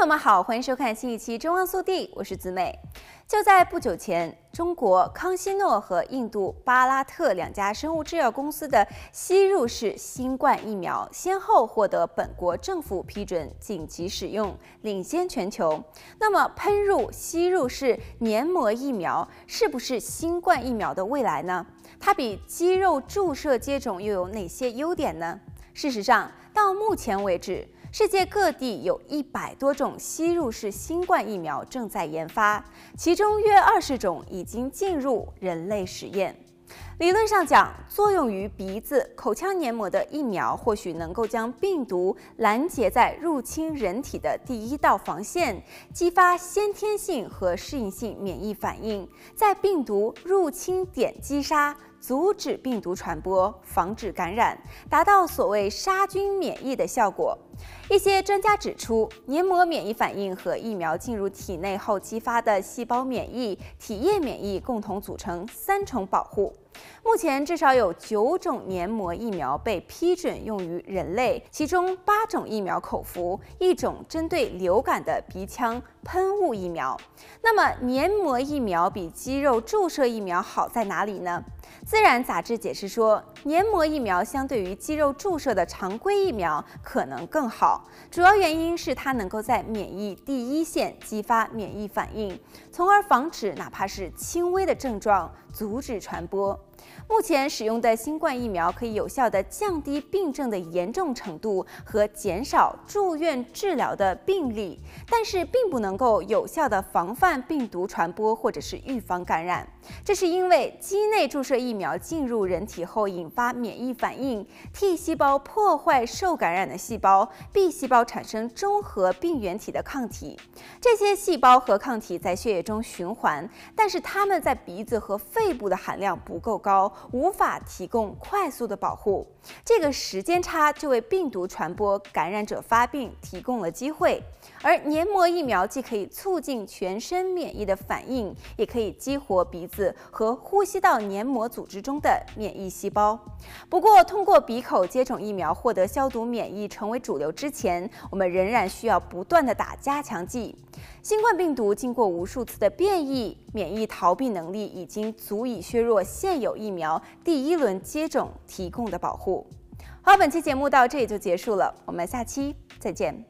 朋友们好，欢迎收看新一期《中央速递》，我是子美。就在不久前，中国康希诺和印度巴拉特两家生物制药公司的吸入式新冠疫苗先后获得本国政府批准紧急使用，领先全球。那么，喷入吸入式黏膜疫苗是不是新冠疫苗的未来呢？它比肌肉注射接种又有哪些优点呢？事实上，到目前为止，世界各地有一百多种吸入式新冠疫苗正在研发，其中约二十种已经进入人类实验。理论上讲，作用于鼻子、口腔黏膜的疫苗，或许能够将病毒拦截在入侵人体的第一道防线，激发先天性和适应性免疫反应，在病毒入侵点击杀。阻止病毒传播，防止感染，达到所谓杀菌免疫的效果。一些专家指出，黏膜免疫反应和疫苗进入体内后激发的细胞免疫、体液免疫共同组成三重保护。目前至少有九种黏膜疫苗被批准用于人类，其中八种疫苗口服，一种针对流感的鼻腔喷雾疫苗。那么，黏膜疫苗比肌肉注射疫苗好在哪里呢？自然杂志解释说，黏膜疫苗相对于肌肉注射的常规疫苗可能更好，主要原因是它能够在免疫第一线激发免疫反应，从而防止哪怕是轻微的症状，阻止传播。目前使用的新冠疫苗可以有效地降低病症的严重程度和减少住院治疗的病例，但是并不能够有效地防范病毒传播或者是预防感染。这是因为肌内注射疫苗进入人体后引发免疫反应，T 细胞破坏受感染的细胞，B 细胞产生中和病原体的抗体。这些细胞和抗体在血液中循环，但是它们在鼻子和肺部的含量不够高。无法提供快速的保护，这个时间差就为病毒传播、感染者发病提供了机会。而黏膜疫苗既可以促进全身免疫的反应，也可以激活鼻子和呼吸道黏膜组织中的免疫细胞。不过，通过鼻口接种疫苗获得消毒免疫成为主流之前，我们仍然需要不断地打加强剂。新冠病毒经过无数次的变异，免疫逃避能力已经足以削弱现有疫苗第一轮接种提供的保护。好，本期节目到这里就结束了，我们下期再见。